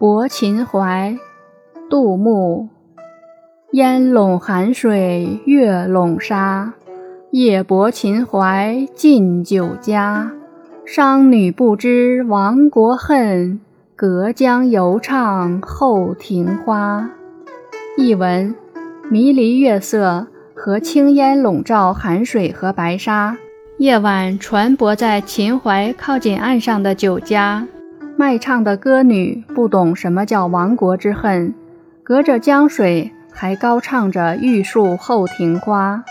泊秦淮，杜牧。烟笼寒水月笼沙，夜泊秦淮近酒家。商女不知亡国恨，隔江犹唱后庭花。译文：迷离月色和青烟笼罩寒水和白沙。夜晚，船泊在秦淮靠近岸上的酒家，卖唱的歌女不懂什么叫亡国之恨，隔着江水还高唱着玉树后庭花。